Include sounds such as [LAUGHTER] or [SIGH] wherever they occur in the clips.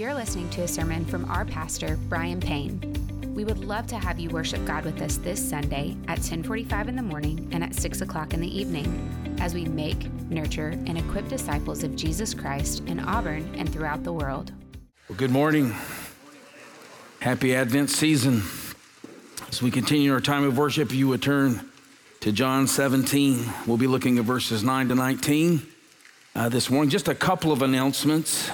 You're listening to a sermon from our pastor, Brian Payne. We would love to have you worship God with us this Sunday at 1045 in the morning and at 6 o'clock in the evening as we make, nurture, and equip disciples of Jesus Christ in Auburn and throughout the world. Well, good morning. Happy Advent season. As we continue our time of worship, you would turn to John 17. We'll be looking at verses 9 to 19 uh, this morning. Just a couple of announcements.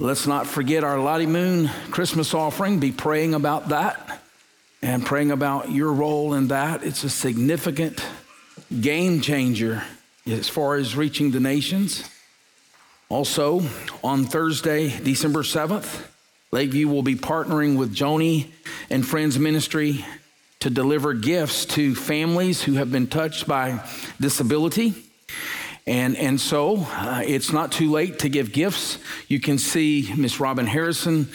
Let's not forget our Lottie Moon Christmas offering. Be praying about that and praying about your role in that. It's a significant game changer as far as reaching the nations. Also, on Thursday, December 7th, Lakeview will be partnering with Joni and Friends Ministry to deliver gifts to families who have been touched by disability. And, and so uh, it's not too late to give gifts. You can see Miss Robin Harrison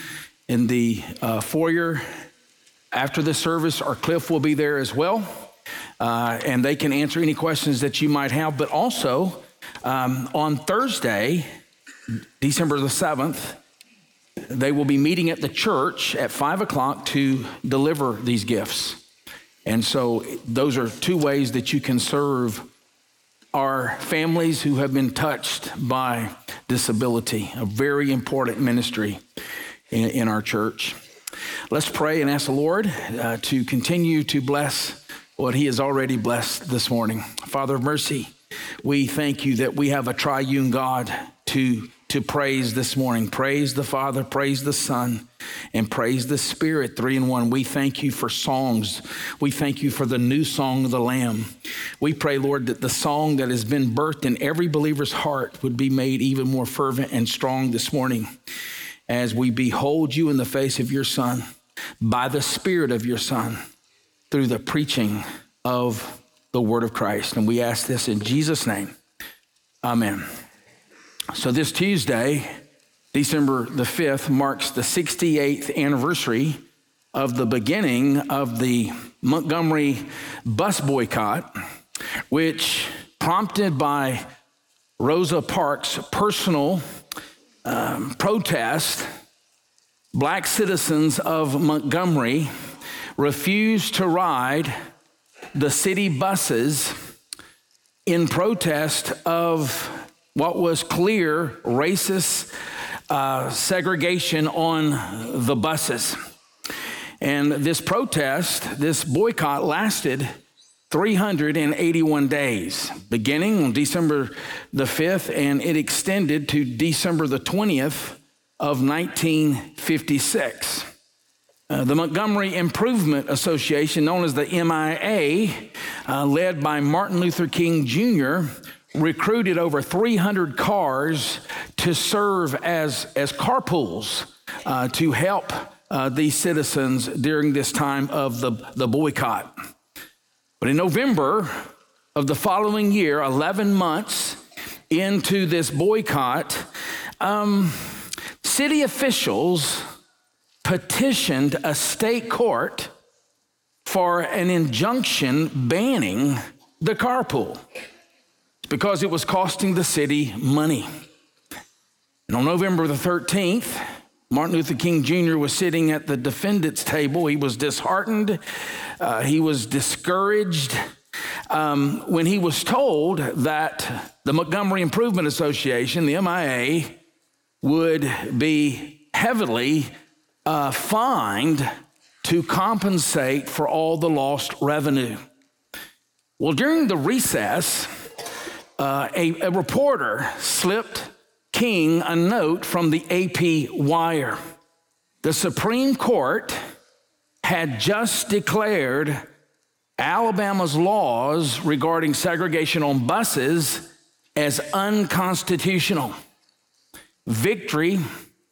in the uh, foyer after the service. Our Cliff will be there as well. Uh, and they can answer any questions that you might have. But also um, on Thursday, December the 7th, they will be meeting at the church at 5 o'clock to deliver these gifts. And so those are two ways that you can serve are families who have been touched by disability, a very important ministry in, in our church. Let's pray and ask the Lord uh, to continue to bless what He has already blessed this morning. Father of mercy, we thank you that we have a triune God to to praise this morning. Praise the Father, praise the Son, and praise the Spirit, three in one. We thank you for songs. We thank you for the new song of the Lamb. We pray, Lord, that the song that has been birthed in every believer's heart would be made even more fervent and strong this morning as we behold you in the face of your Son by the Spirit of your Son through the preaching of the Word of Christ. And we ask this in Jesus' name. Amen. So, this Tuesday, December the 5th, marks the 68th anniversary of the beginning of the Montgomery bus boycott, which, prompted by Rosa Parks' personal um, protest, black citizens of Montgomery refused to ride the city buses in protest of what was clear racist uh, segregation on the buses. And this protest, this boycott lasted 381 days, beginning on December the 5th, and it extended to December the 20th of 1956. Uh, the Montgomery Improvement Association, known as the MIA, uh, led by Martin Luther King Jr., recruited over 300 cars to serve as, as carpools uh, to help uh, these citizens during this time of the, the boycott. But in November of the following year, 11 months into this boycott, um, city officials petitioned a state court for an injunction banning the carpool because it was costing the city money. And on November the 13th, Martin Luther King Jr. was sitting at the defendant's table. He was disheartened, uh, he was discouraged um, when he was told that the Montgomery Improvement Association, the MIA, would be heavily uh, fined to compensate for all the lost revenue. Well, during the recess, uh, a, a reporter slipped King a note from the AP wire. The Supreme Court had just declared Alabama's laws regarding segregation on buses as unconstitutional. Victory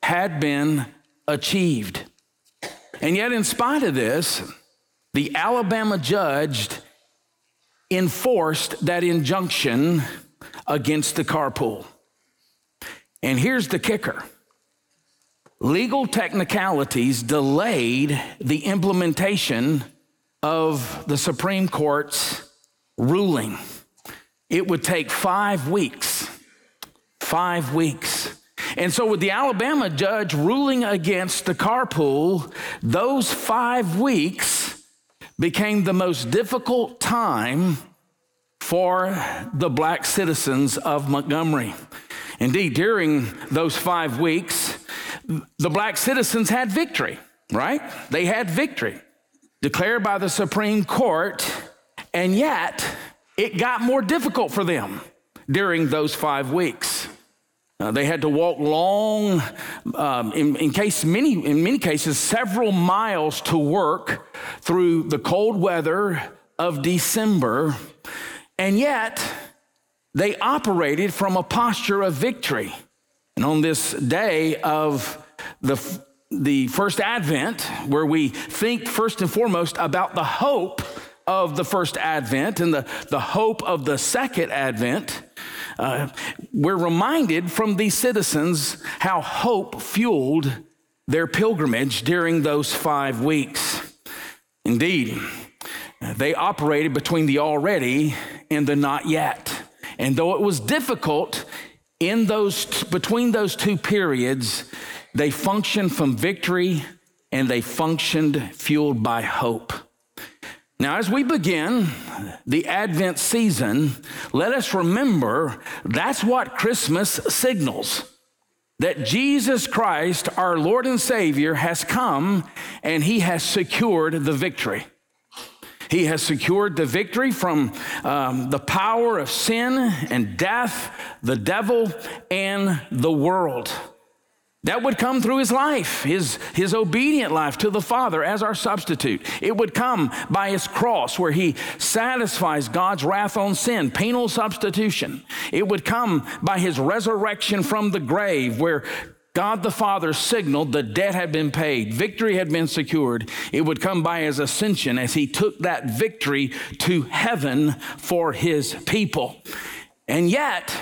had been achieved. And yet, in spite of this, the Alabama judge enforced that injunction against the carpool. And here's the kicker legal technicalities delayed the implementation of the Supreme Court's ruling. It would take five weeks, five weeks. And so, with the Alabama judge ruling against the carpool, those five weeks became the most difficult time for the black citizens of Montgomery. Indeed, during those five weeks, the black citizens had victory, right? They had victory declared by the Supreme Court, and yet it got more difficult for them during those five weeks. Uh, they had to walk long, um, in, in, case many, in many cases, several miles to work through the cold weather of December, and yet they operated from a posture of victory. And on this day of the, the first advent, where we think first and foremost about the hope of the first advent and the, the hope of the second advent, uh, we're reminded from these citizens how hope fueled their pilgrimage during those five weeks. Indeed, they operated between the already and the not yet. And though it was difficult in those between those two periods, they functioned from victory and they functioned fueled by hope. Now, as we begin the Advent season, let us remember that's what Christmas signals that Jesus Christ, our Lord and Savior, has come and he has secured the victory. He has secured the victory from um, the power of sin and death, the devil, and the world. That would come through his life, his, his obedient life to the Father as our substitute. It would come by his cross, where he satisfies God's wrath on sin, penal substitution. It would come by his resurrection from the grave, where God the Father signaled the debt had been paid, victory had been secured. It would come by his ascension as he took that victory to heaven for his people. And yet,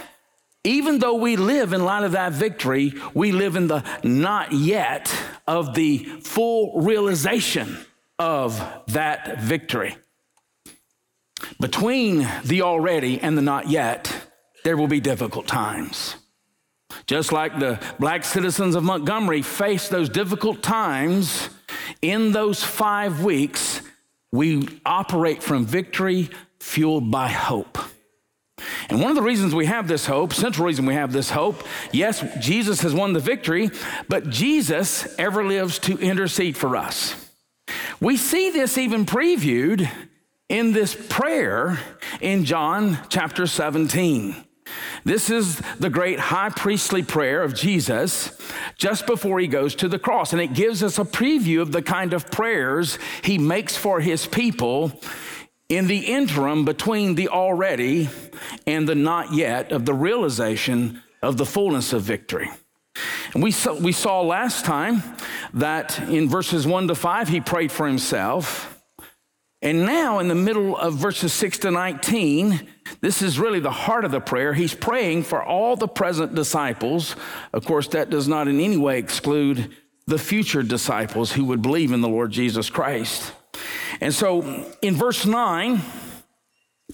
even though we live in light of that victory, we live in the not yet of the full realization of that victory. Between the already and the not yet, there will be difficult times. Just like the black citizens of Montgomery faced those difficult times in those five weeks, we operate from victory fueled by hope. And one of the reasons we have this hope, central reason we have this hope, yes, Jesus has won the victory, but Jesus ever lives to intercede for us. We see this even previewed in this prayer in John chapter 17. This is the great high priestly prayer of Jesus just before he goes to the cross. And it gives us a preview of the kind of prayers he makes for his people in the interim between the already and the not yet of the realization of the fullness of victory. And we saw, we saw last time that in verses 1 to 5, he prayed for himself. And now, in the middle of verses 6 to 19, this is really the heart of the prayer. He's praying for all the present disciples. Of course, that does not in any way exclude the future disciples who would believe in the Lord Jesus Christ. And so in verse 9,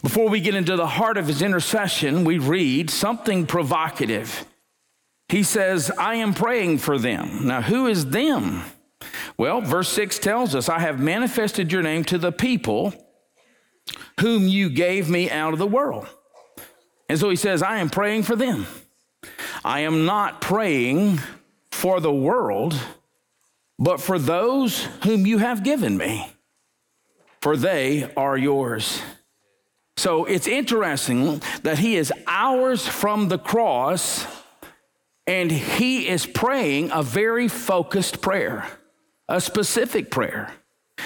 before we get into the heart of his intercession, we read something provocative. He says, I am praying for them. Now, who is them? Well, verse 6 tells us, I have manifested your name to the people whom you gave me out of the world. And so he says, I am praying for them. I am not praying for the world, but for those whom you have given me for they are yours. So it's interesting that he is hours from the cross and he is praying a very focused prayer, a specific prayer.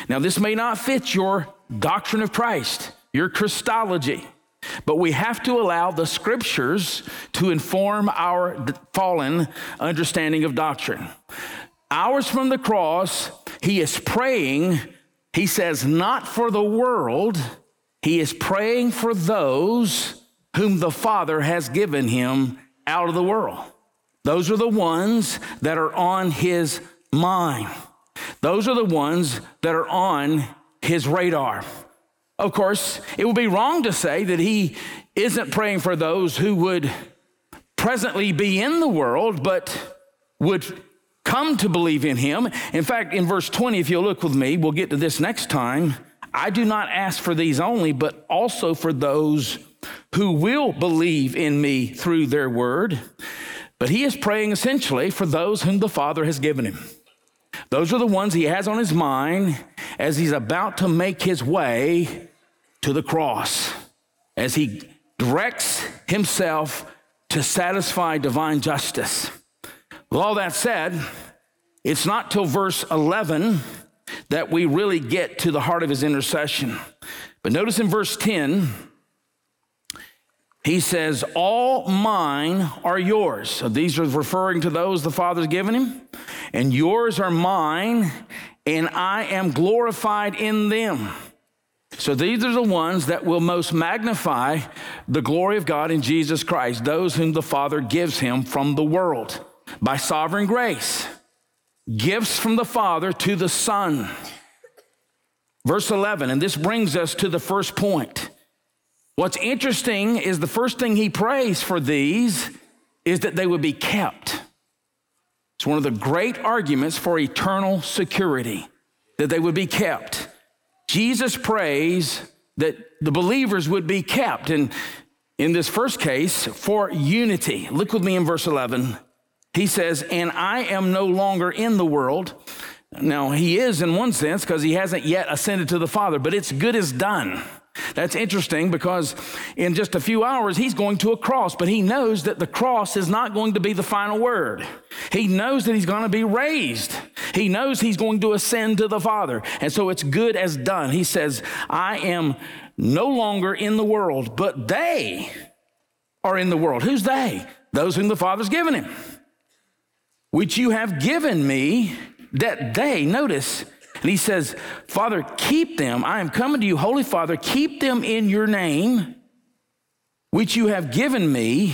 Now, this may not fit your doctrine of Christ, your Christology, but we have to allow the scriptures to inform our fallen understanding of doctrine. Hours from the cross, he is praying he says, not for the world, he is praying for those whom the Father has given him out of the world. Those are the ones that are on his mind. Those are the ones that are on his radar. Of course, it would be wrong to say that he isn't praying for those who would presently be in the world, but would come to believe in him. In fact, in verse 20, if you'll look with me, we'll get to this next time. I do not ask for these only, but also for those who will believe in me through their word. But he is praying essentially for those whom the Father has given him. Those are the ones he has on his mind as he's about to make his way to the cross, as he directs himself to satisfy divine justice. With all that said, it's not till verse 11 that we really get to the heart of his intercession. But notice in verse 10, he says, All mine are yours. So these are referring to those the Father's given him. And yours are mine, and I am glorified in them. So these are the ones that will most magnify the glory of God in Jesus Christ, those whom the Father gives him from the world by sovereign grace. Gifts from the Father to the Son. Verse 11, and this brings us to the first point. What's interesting is the first thing he prays for these is that they would be kept. It's one of the great arguments for eternal security, that they would be kept. Jesus prays that the believers would be kept. And in this first case, for unity. Look with me in verse 11. He says, And I am no longer in the world. Now, he is in one sense because he hasn't yet ascended to the Father, but it's good as done. That's interesting because in just a few hours he's going to a cross, but he knows that the cross is not going to be the final word. He knows that he's going to be raised. He knows he's going to ascend to the Father. And so it's good as done. He says, I am no longer in the world, but they are in the world. Who's they? Those whom the Father's given him, which you have given me, that they, notice, and he says, Father, keep them. I am coming to you, Holy Father, keep them in your name, which you have given me,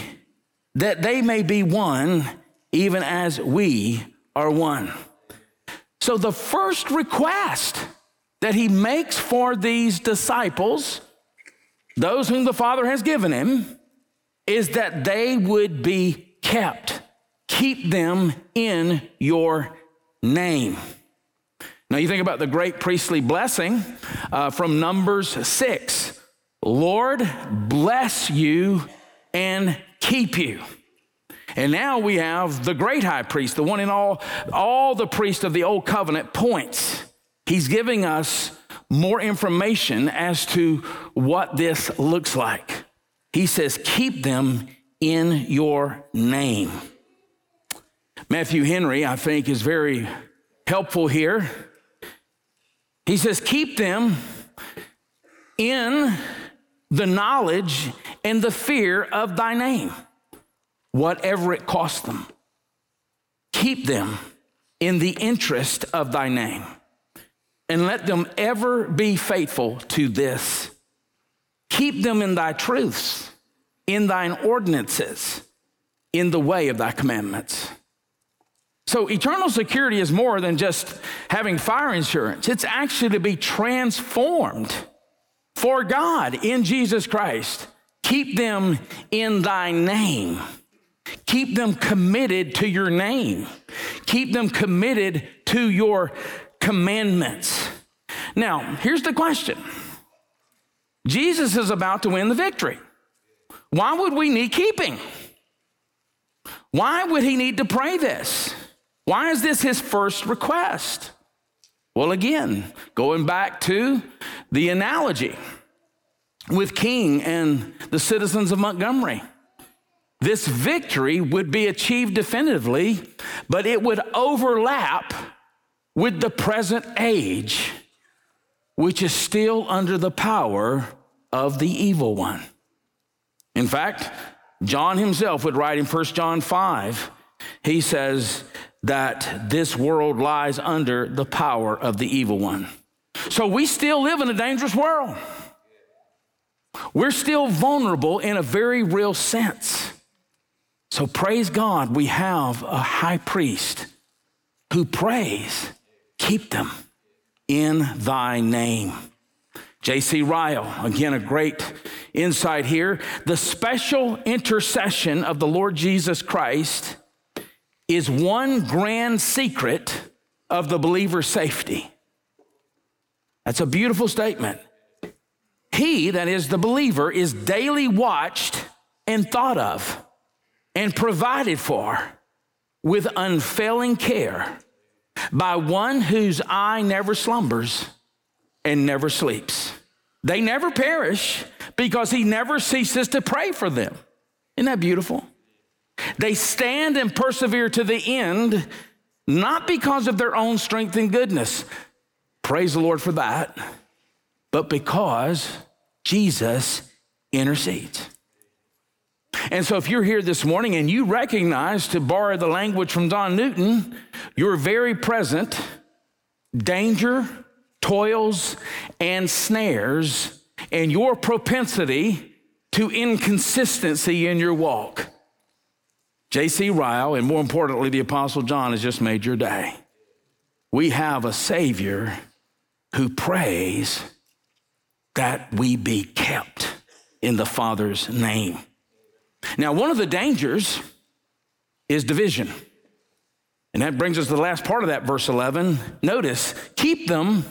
that they may be one, even as we are one. So the first request that he makes for these disciples, those whom the Father has given him, is that they would be kept. Keep them in your name. Now, you think about the great priestly blessing uh, from Numbers 6 Lord, bless you and keep you. And now we have the great high priest, the one in all, all the priests of the old covenant points. He's giving us more information as to what this looks like. He says, Keep them in your name. Matthew Henry, I think, is very helpful here he says, Keep them in the knowledge and the fear of thy name, whatever it costs them. Keep them in the interest of thy name, and let them ever be faithful to this. Keep them in thy truths, in thine ordinances, in the way of thy commandments. So, eternal security is more than just having fire insurance, it's actually to be transformed for God in Jesus Christ. Keep them in thy name. Keep them committed to your name. Keep them committed to your commandments. Now, here's the question Jesus is about to win the victory. Why would we need keeping? Why would he need to pray this? Why is this his first request? Well, again, going back to the analogy with King and the citizens of Montgomery. This victory would be achieved definitively, but it would overlap with the present age, which is still under the power of the evil one. In fact, John himself would write in 1 John 5, he says, that this world lies under the power of the evil one. So we still live in a dangerous world. We're still vulnerable in a very real sense. So praise God, we have a high priest who prays, keep them in thy name. J.C. Ryle, again, a great insight here. The special intercession of the Lord Jesus Christ is one grand secret of the believer's safety. That's a beautiful statement. He, that is the believer, is daily watched and thought of and provided for with unfailing care by one whose eye never slumbers and never sleeps. They never perish because he never ceases to pray for them. Isn't that beautiful? They stand and persevere to the end, not because of their own strength and goodness. Praise the Lord for that, but because Jesus intercedes. And so, if you're here this morning and you recognize, to borrow the language from John Newton, your very present danger, toils, and snares, and your propensity to inconsistency in your walk. J.C. Ryle, and more importantly, the Apostle John, has just made your day. We have a Savior who prays that we be kept in the Father's name. Now, one of the dangers is division. And that brings us to the last part of that verse 11. Notice, keep them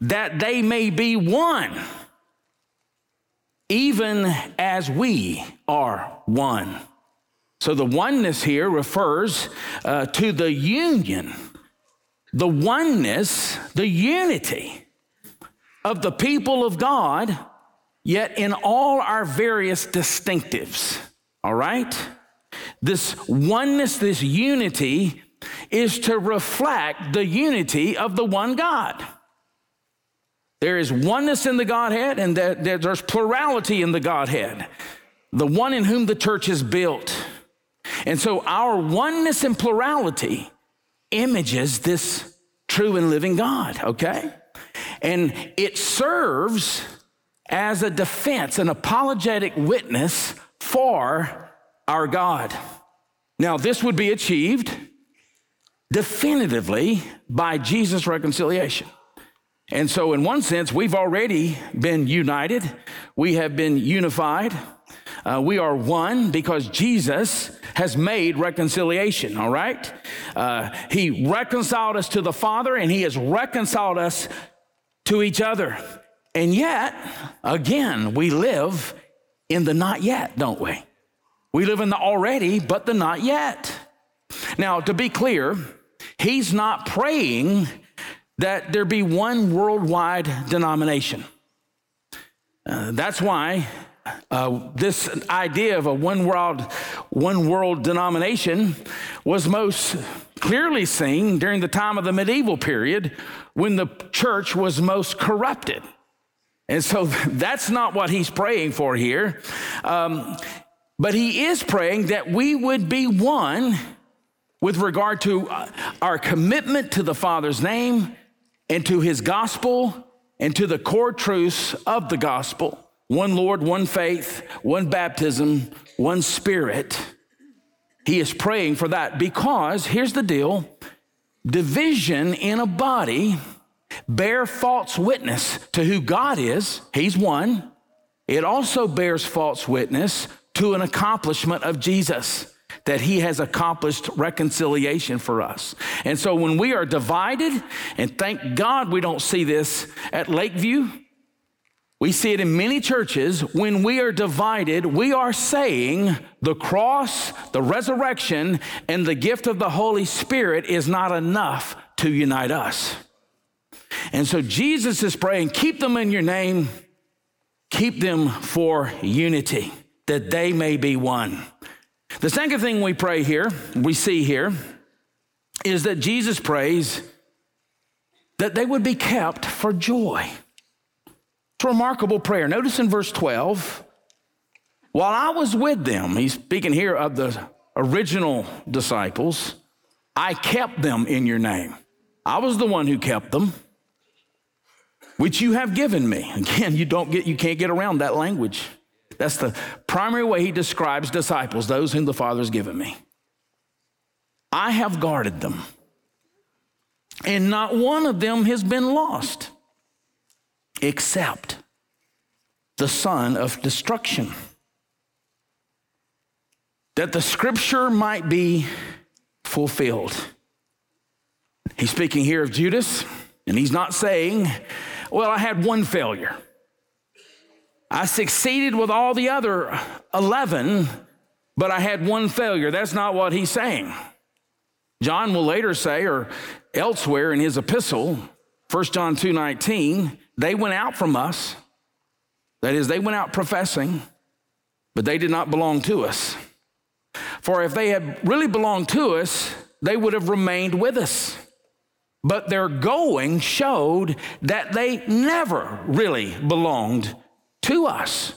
that they may be one, even as we are one. So the oneness here refers uh, to the union, the oneness, the unity of the people of God, yet in all our various distinctives. All right? This oneness, this unity is to reflect the unity of the one God. There is oneness in the Godhead, and there's plurality in the Godhead, the one in whom the church is built. And so our oneness and plurality images this true and living God, okay? And it serves as a defense, an apologetic witness for our God. Now, this would be achieved definitively by Jesus' reconciliation. And so, in one sense, we've already been united, we have been unified. Uh, we are one because Jesus has made reconciliation, all right? Uh, he reconciled us to the Father and He has reconciled us to each other. And yet, again, we live in the not yet, don't we? We live in the already, but the not yet. Now, to be clear, he's not praying that there be one worldwide denomination. Uh, that's why uh, this idea of a one world, one world denomination was most clearly seen during the time of the medieval period when the church was most corrupted. And so [LAUGHS] that's not what he's praying for here. Um, but he is praying that we would be one with regard to uh, our commitment to the Father's name and to his gospel and to the core truths of the gospel one Lord, one faith, one baptism, one spirit. He is praying for that because here's the deal division in a body bear false witness to who God is, He's one. It also bears false witness to an accomplishment of Jesus, that He has accomplished reconciliation for us. And so when we are divided, and thank God we don't see this at Lakeview, we see it in many churches. When we are divided, we are saying the cross, the resurrection, and the gift of the Holy Spirit is not enough to unite us. And so Jesus is praying, keep them in your name, keep them for unity, that they may be one. The second thing we pray here, we see here, is that Jesus prays that they would be kept for joy. It's a remarkable prayer. Notice in verse 12, while I was with them, he's speaking here of the original disciples, I kept them in your name. I was the one who kept them which you have given me. [LAUGHS] Again, you don't get you can't get around that language. That's the primary way he describes disciples, those whom the Father has given me. I have guarded them, and not one of them has been lost, except the son of destruction. That the scripture might be fulfilled. He's speaking here of Judas, and he's not saying, Well, I had one failure. I succeeded with all the other 11, but I had one failure. That's not what he's saying. John will later say, or elsewhere in his epistle, 1 John 2 19, they went out from us. That is, they went out professing, but they did not belong to us. For if they had really belonged to us, they would have remained with us. But their going showed that they never really belonged to us.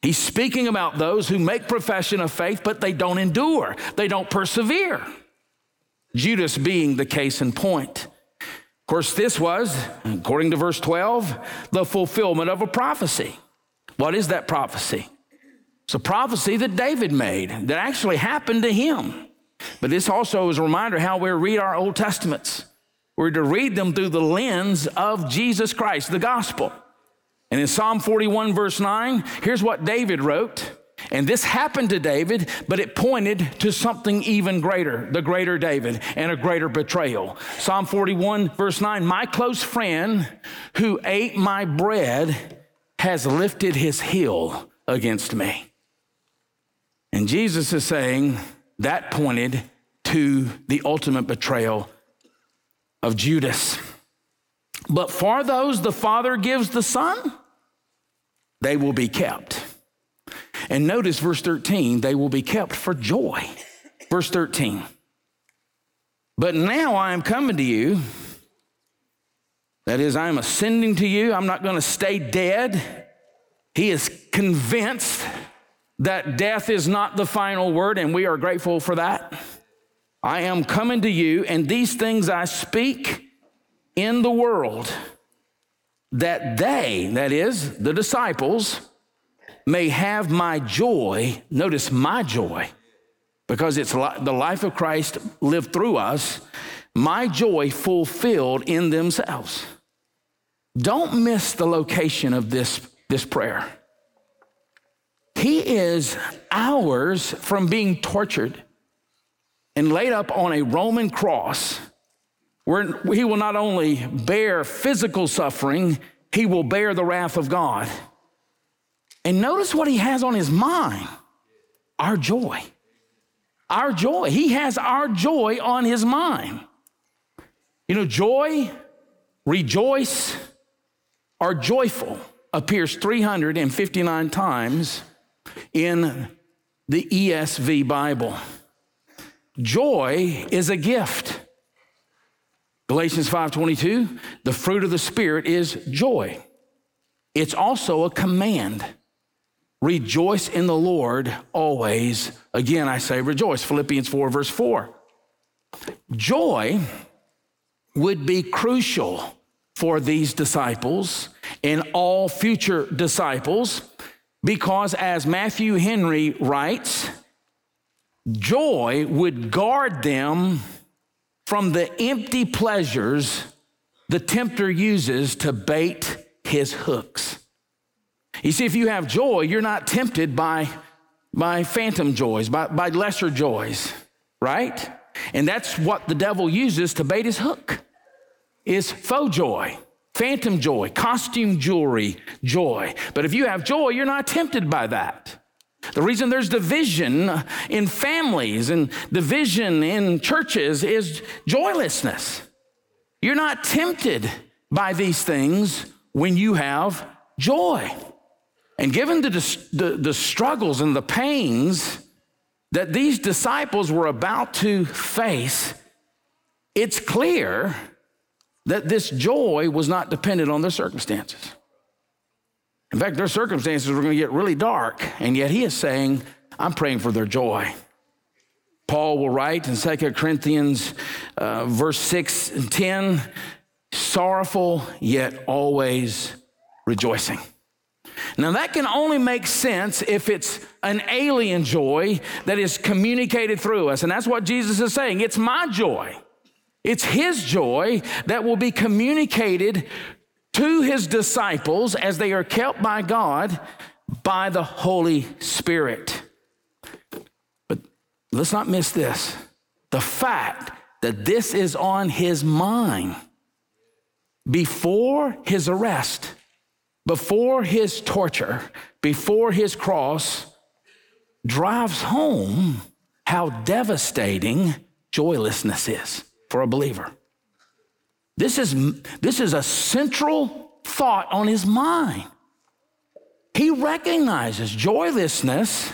He's speaking about those who make profession of faith, but they don't endure, they don't persevere. Judas being the case in point. Of course, this was, according to verse 12, the fulfillment of a prophecy. What is that prophecy? It's a prophecy that David made that actually happened to him. But this also is a reminder how we read our Old Testaments. We're to read them through the lens of Jesus Christ, the gospel. And in Psalm 41, verse 9, here's what David wrote. And this happened to David, but it pointed to something even greater, the greater David, and a greater betrayal. Psalm 41, verse 9 My close friend who ate my bread has lifted his heel against me. And Jesus is saying that pointed to the ultimate betrayal of Judas. But for those the Father gives the Son, they will be kept. And notice verse 13, they will be kept for joy. Verse 13. But now I am coming to you. That is, I am ascending to you. I'm not going to stay dead. He is convinced that death is not the final word, and we are grateful for that. I am coming to you, and these things I speak in the world that they, that is, the disciples, may have my joy. Notice my joy, because it's the life of Christ lived through us, my joy fulfilled in themselves. Don't miss the location of this, this prayer. He is hours from being tortured and laid up on a Roman cross where he will not only bear physical suffering, he will bear the wrath of God. And notice what he has on his mind our joy. Our joy. He has our joy on his mind. You know, joy, rejoice, or joyful appears 359 times in the ESV Bible. Joy is a gift. Galatians 5:22, the fruit of the spirit is joy. It's also a command. Rejoice in the Lord always. Again, I say rejoice. Philippians 4, verse 4. Joy would be crucial for these disciples and all future disciples because, as Matthew Henry writes, joy would guard them from the empty pleasures the tempter uses to bait his hooks. You see, if you have joy, you're not tempted by, by phantom joys, by, by lesser joys, right? And that's what the devil uses to bait his hook is faux joy, phantom joy, costume jewelry joy. But if you have joy, you're not tempted by that. The reason there's division in families and division in churches is joylessness. You're not tempted by these things when you have joy. And given the, the, the, struggles and the pains that these disciples were about to face, it's clear that this joy was not dependent on their circumstances. In fact, their circumstances were going to get really dark, and yet he is saying, I'm praying for their joy. Paul will write in 2 Corinthians uh, verse 6 and 10, sorrowful yet always rejoicing. Now, that can only make sense if it's an alien joy that is communicated through us. And that's what Jesus is saying. It's my joy. It's his joy that will be communicated to his disciples as they are kept by God by the Holy Spirit. But let's not miss this the fact that this is on his mind before his arrest, before his torture, before his cross, drives home how devastating joylessness is for a believer. This is, this is a central thought on his mind. He recognizes joylessness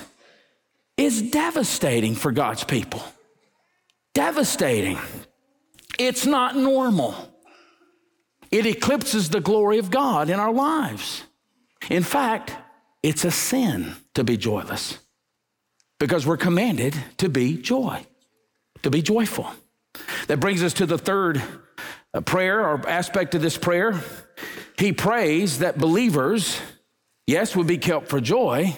is devastating for God's people. Devastating. It's not normal. It eclipses the glory of God in our lives. In fact, it's a sin to be joyless because we're commanded to be joy, to be joyful. That brings us to the third uh, prayer or aspect of this prayer. He prays that believers, yes, would be kept for joy,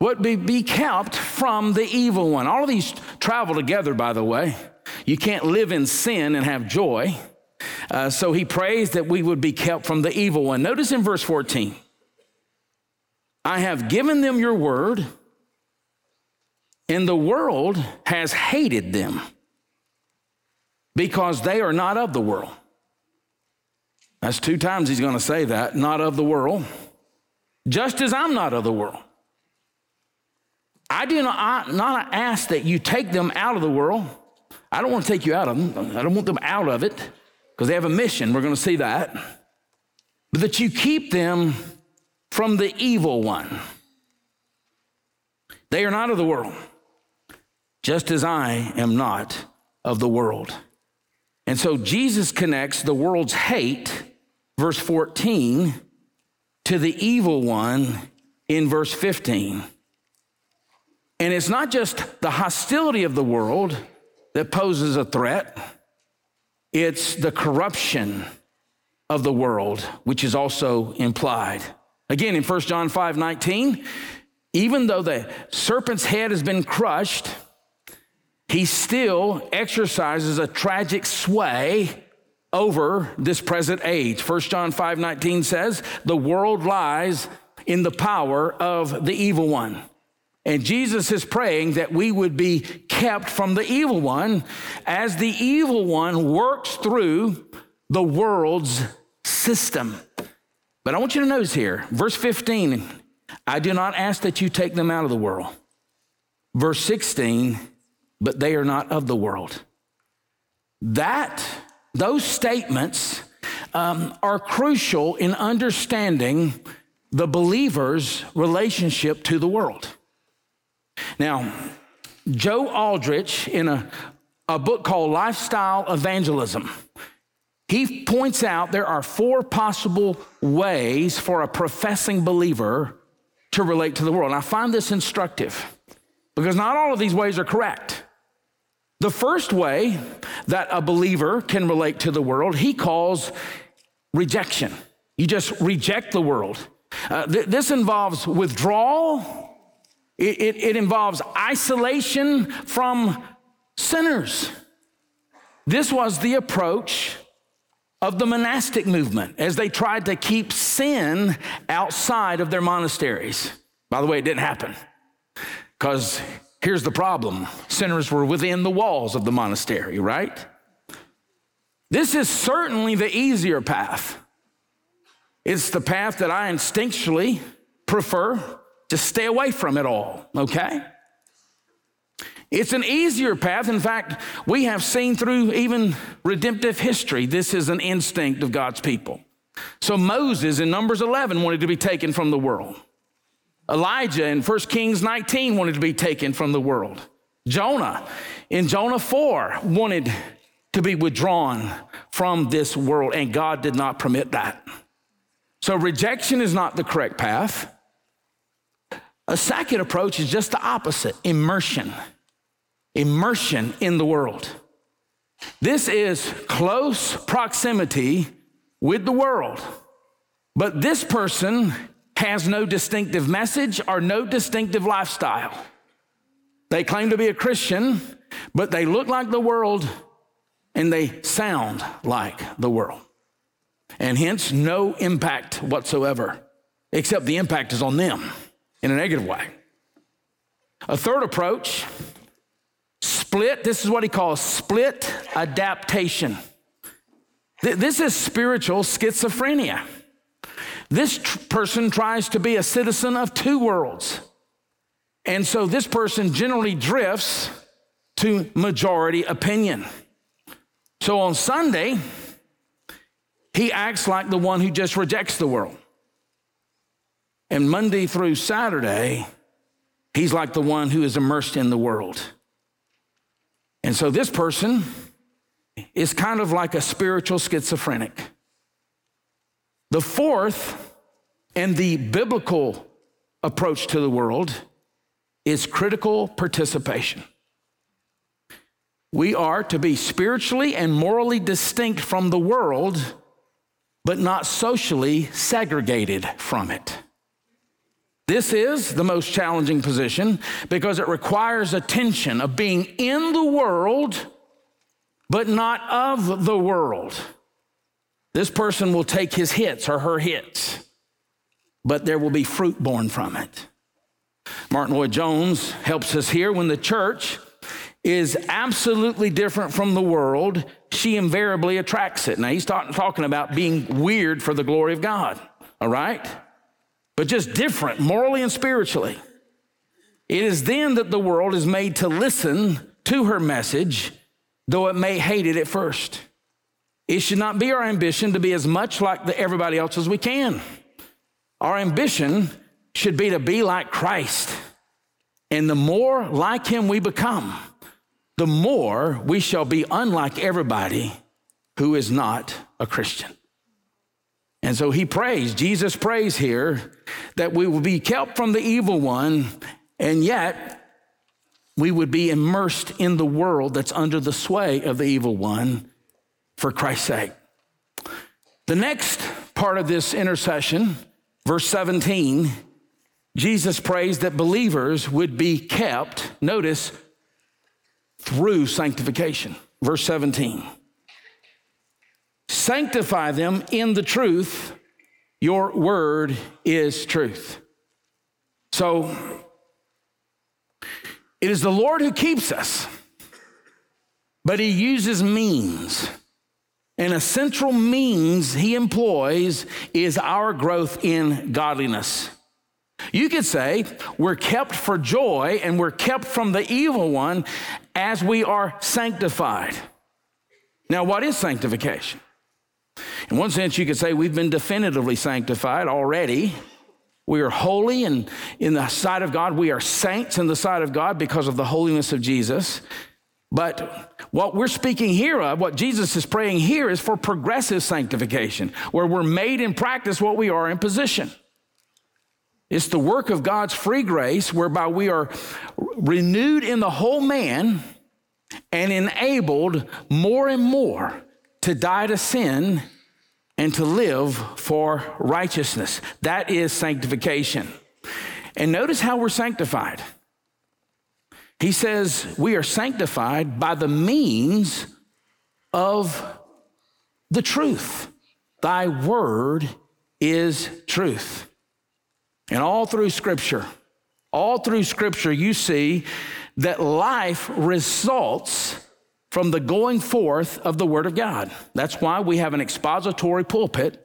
would be, be kept from the evil one. All of these travel together, by the way. You can't live in sin and have joy. Uh, so he prays that we would be kept from the evil one. Notice in verse 14 I have given them your word, and the world has hated them because they are not of the world. That's two times he's going to say that, not of the world, just as I'm not of the world. I do not, not ask that you take them out of the world. I don't want to take you out of them. I don't want them out of it because they have a mission. We're going to see that. But that you keep them from the evil one. They are not of the world, just as I am not of the world. And so Jesus connects the world's hate, verse 14, to the evil one in verse 15. And it's not just the hostility of the world that poses a threat, it's the corruption of the world, which is also implied. Again, in 1 John 5 19, even though the serpent's head has been crushed, he still exercises a tragic sway over this present age. 1 John 5 19 says, The world lies in the power of the evil one. And Jesus is praying that we would be kept from the evil one as the evil one works through the world's system. But I want you to notice here, verse 15, I do not ask that you take them out of the world. Verse 16, but they are not of the world. That, those statements um, are crucial in understanding the believer's relationship to the world. Now, Joe Aldrich, in a, a book called Lifestyle Evangelism, he points out there are four possible ways for a professing believer to relate to the world. And I find this instructive because not all of these ways are correct. The first way that a believer can relate to the world, he calls rejection. You just reject the world. Uh, th- this involves withdrawal, it, it, it involves isolation from sinners. This was the approach of the monastic movement as they tried to keep sin outside of their monasteries. By the way, it didn't happen because Here's the problem sinners were within the walls of the monastery, right? This is certainly the easier path. It's the path that I instinctually prefer to stay away from it all, okay? It's an easier path. In fact, we have seen through even redemptive history, this is an instinct of God's people. So Moses in Numbers 11 wanted to be taken from the world. Elijah in 1 Kings 19 wanted to be taken from the world. Jonah in Jonah 4 wanted to be withdrawn from this world, and God did not permit that. So rejection is not the correct path. A second approach is just the opposite immersion. Immersion in the world. This is close proximity with the world. But this person has no distinctive message or no distinctive lifestyle. They claim to be a Christian, but they look like the world and they sound like the world. and hence no impact whatsoever, except the impact is on them in a negative way. A third approach, split, this is what he calls split adaptation. This is spiritual schizophrenia. This tr- person tries to be a citizen of two worlds. And so this person generally drifts to majority opinion. So on Sunday, he acts like the one who just rejects the world. And Monday through Saturday, he's like the one who is immersed in the world. And so this person is kind of like a spiritual schizophrenic. The fourth and the biblical approach to the world is critical participation. We are to be spiritually and morally distinct from the world, but not socially segregated from it. This is the most challenging position because it requires a tension of being in the world, but not of the world. This person will take his hits or her hits, but there will be fruit born from it. Martyn Lloyd-Jones helps us here when the church is absolutely different from the world, she invariably attracts it. Now, he's talk, talking about being weird for the glory of God, all right? But just different morally and spiritually. It is then that the world is made to listen to her message, though it may hate it at first. It should not be our ambition to be as much like everybody else as we can. Our ambition should be to be like Christ. And the more like him we become, the more we shall be unlike everybody who is not a Christian. And so he prays, Jesus prays here that we will be kept from the evil one, and yet we would be immersed in the world that's under the sway of the evil one for Christ's sake. The next part of this intercession, verse 17, Jesus prays that believers would be kept, notice, through sanctification. Verse 17. Sanctify them in the truth. Your word is truth. So it is the Lord who keeps us, but he uses means. And a central means he employs is our growth in godliness. You could say we're kept for joy and we're kept from the evil one as we are sanctified. Now, what is sanctification? In one sense, you could say we've been definitively sanctified already. We are holy, and in the sight of God, we are saints in the sight of God because of the holiness of Jesus. But what we're speaking here of, what Jesus is praying here, is for progressive sanctification, where we're made in practice what we are in position. It's the work of God's free grace whereby we are renewed in the whole man and enabled more and more to die to sin and to live for righteousness. That is sanctification. And notice how we're sanctified. He says we are sanctified by the means of the truth. Thy word is truth. And all through Scripture, all through Scripture, you see that life results from the going forth of the Word of God. That's why we have an expository pulpit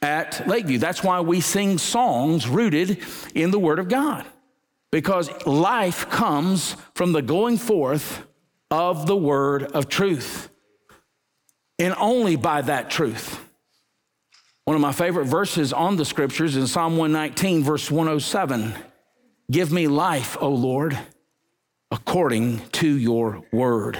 at Lakeview. That's why we sing songs rooted in the Word of God, because life comes from the going forth of the Word of truth, and only by that truth. One of my favorite verses on the scriptures is Psalm 119, verse 107. Give me life, O Lord, according to your word.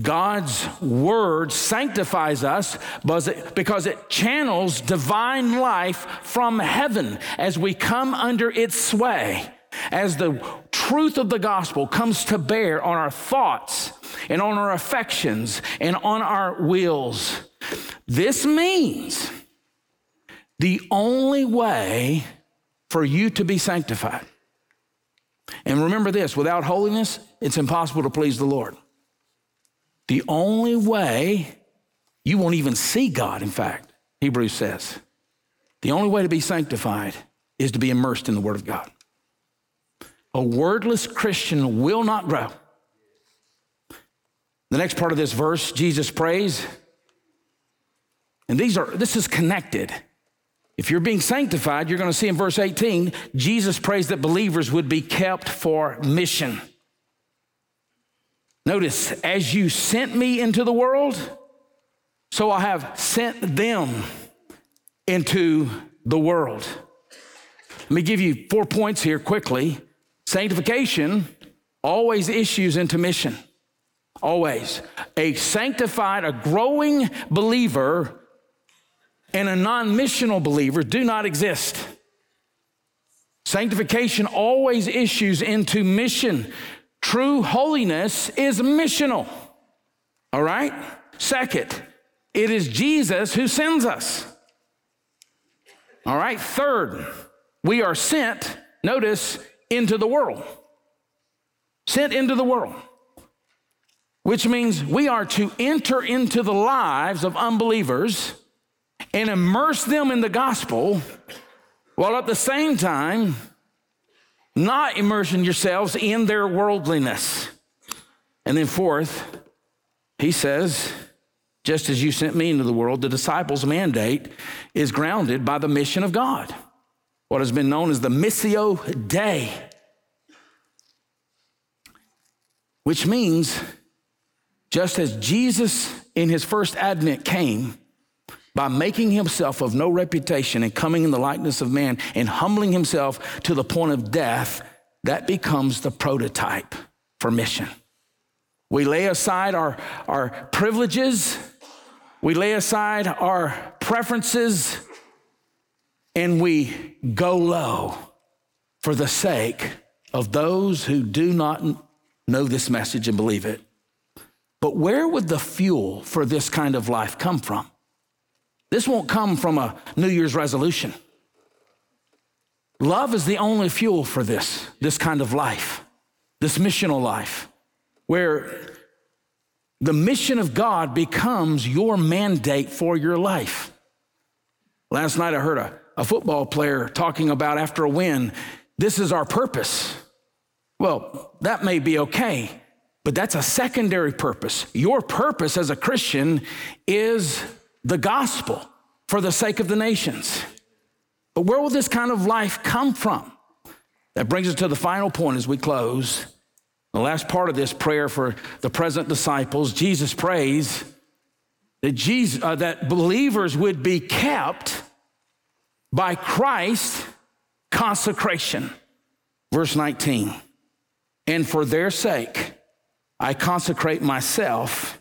God's word sanctifies us because it channels divine life from heaven as we come under its sway, as the truth of the gospel comes to bear on our thoughts and on our affections and on our wills. This means the only way for you to be sanctified. And remember this without holiness, it's impossible to please the Lord. The only way You won't even see God, in fact, Hebrews says. The only way to be sanctified is to be immersed in the Word of God. A wordless Christian will not grow. The next part of this verse, Jesus prays, and these are this is connected. If you're being sanctified, you're going to see in verse 18, Jesus prays that believers would be kept for mission. Notice, as you sent me into the world, so I have sent them into the world. Let me give you four points here quickly. Sanctification always issues into mission. Always. A sanctified, a growing believer and a non missional believer do not exist. Sanctification always issues into mission. True holiness is missional. All right? Second, it is Jesus who sends us. All right? Third, we are sent, notice, into the world. Sent into the world, which means we are to enter into the lives of unbelievers and immerse them in the gospel while at the same time not immersing yourselves in their worldliness. And then, fourth, he says, just as you sent me into the world, the disciples' mandate is grounded by the mission of God, what has been known as the Missio Dei, which means just as Jesus in his first advent came by making himself of no reputation and coming in the likeness of man and humbling himself to the point of death, that becomes the prototype for mission. We lay aside our, our privileges, we lay aside our preferences, and we go low for the sake of those who do not know this message and believe it. But where would the fuel for this kind of life come from? This won't come from a New Year's resolution. Love is the only fuel for this, this kind of life, this missional life, where the mission of God becomes your mandate for your life. Last night I heard a, a football player talking about after a win, this is our purpose. Well, that may be okay, but that's a secondary purpose. Your purpose as a Christian is the gospel for the sake of the nations. But where will this kind of life come from? That brings us to the final point as we close. The last part of this prayer for the present disciples, Jesus prays that, Jesus, uh, that believers would be kept by Christ's consecration. Verse 19, and for their sake, I consecrate myself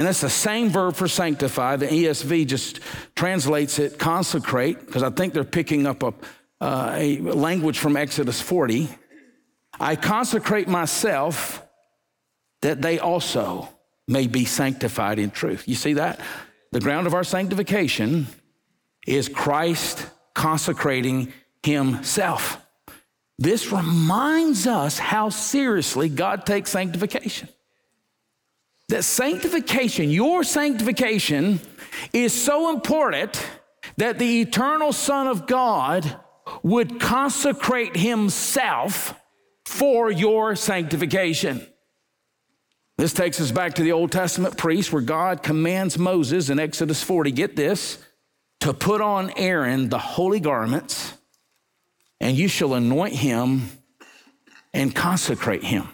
and that's the same verb for sanctify. The ESV just translates it consecrate, because I think they're picking up a, uh, a language from Exodus 40. I consecrate myself that they also may be sanctified in truth. You see that? The ground of our sanctification is Christ consecrating himself. This reminds us how seriously God takes sanctification that sanctification, your sanctification, is so important that the eternal Son of God would consecrate himself for your sanctification. This takes us back to the Old Testament priest where God commands Moses in Exodus 40, get this, to put on Aaron the holy garments, and you shall anoint him and consecrate him.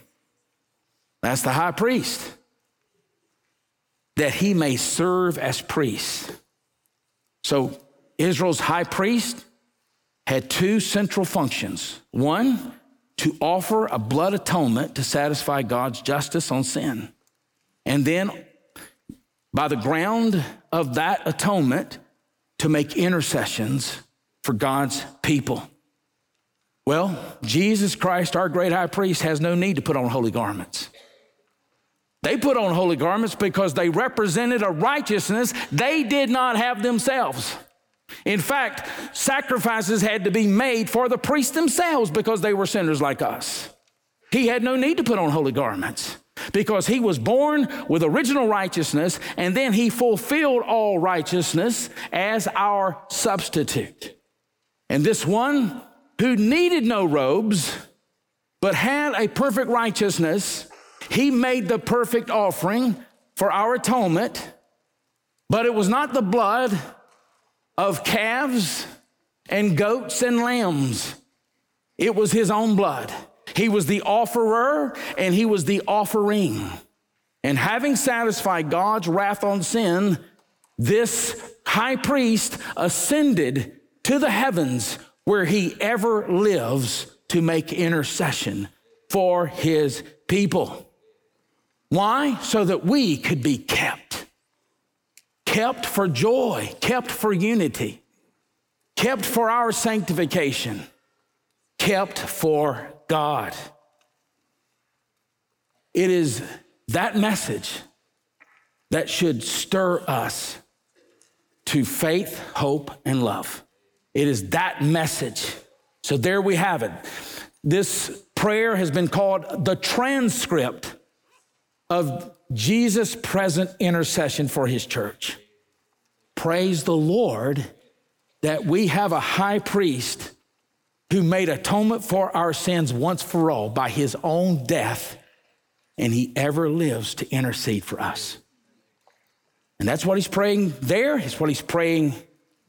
That's the high priest that he may serve as priest. So Israel's high priest had two central functions. One, to offer a blood atonement to satisfy God's justice on sin. And then, by the ground of that atonement, to make intercessions for God's people. Well, Jesus Christ, our great high priest, has no need to put on holy garments. They put on holy garments because they represented a righteousness they did not have themselves. In fact, sacrifices had to be made for the priests themselves because they were sinners like us. He had no need to put on holy garments. because he was born with original righteousness and then he fulfilled all righteousness as our substitute. And this one who needed no robes but had a perfect righteousness, he made the perfect offering for our atonement, but it was not the blood of calves and goats and lambs. It was his own blood. He was the offerer and he was the offering. And having satisfied God's wrath on sin, this high priest ascended to the heavens where he ever lives to make intercession for his people. Why? So that we could be kept. Kept for joy, kept for unity, kept for our sanctification, kept for God. It is that message that should stir us to faith, hope, and love. It is that message. So there we have it. This prayer has been called the transcript of Jesus' present intercession for his church. Praise the Lord that we have a high priest who made atonement for our sins once for all by his own death, and he ever lives to intercede for us. And that's what he's praying there. It's what he's praying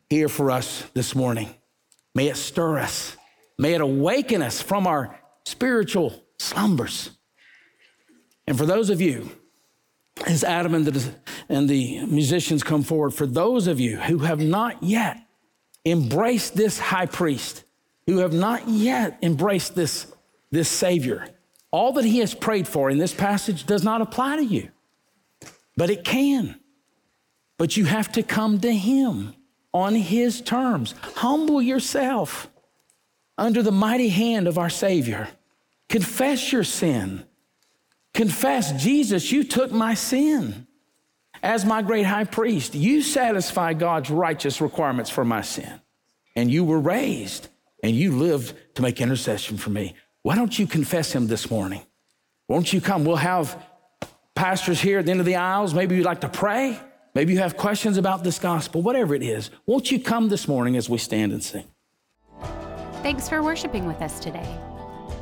here for us this morning. May it stir us. May it awaken us from our spiritual slumbers. And for those of you, as Adam and the, and the musicians come forward, for those of you who have not yet embraced this high priest, who have not yet embraced this, this Savior, all that he has prayed for in this passage does not apply to you, but it can. But you have to come to him on his terms. Humble yourself under the mighty hand of our Savior. Confess your sin. Confess, Jesus, you took my sin as my great high priest. You satisfy God's righteous requirements for my sin, and you were raised and you lived to make intercession for me. Why don't you confess him this morning? Won't you come? We'll have pastors here at the end of the aisles. Maybe you'd like to pray. Maybe you have questions about this gospel, whatever it is. Won't you come this morning as we stand and sing? Thanks for worshiping with us today.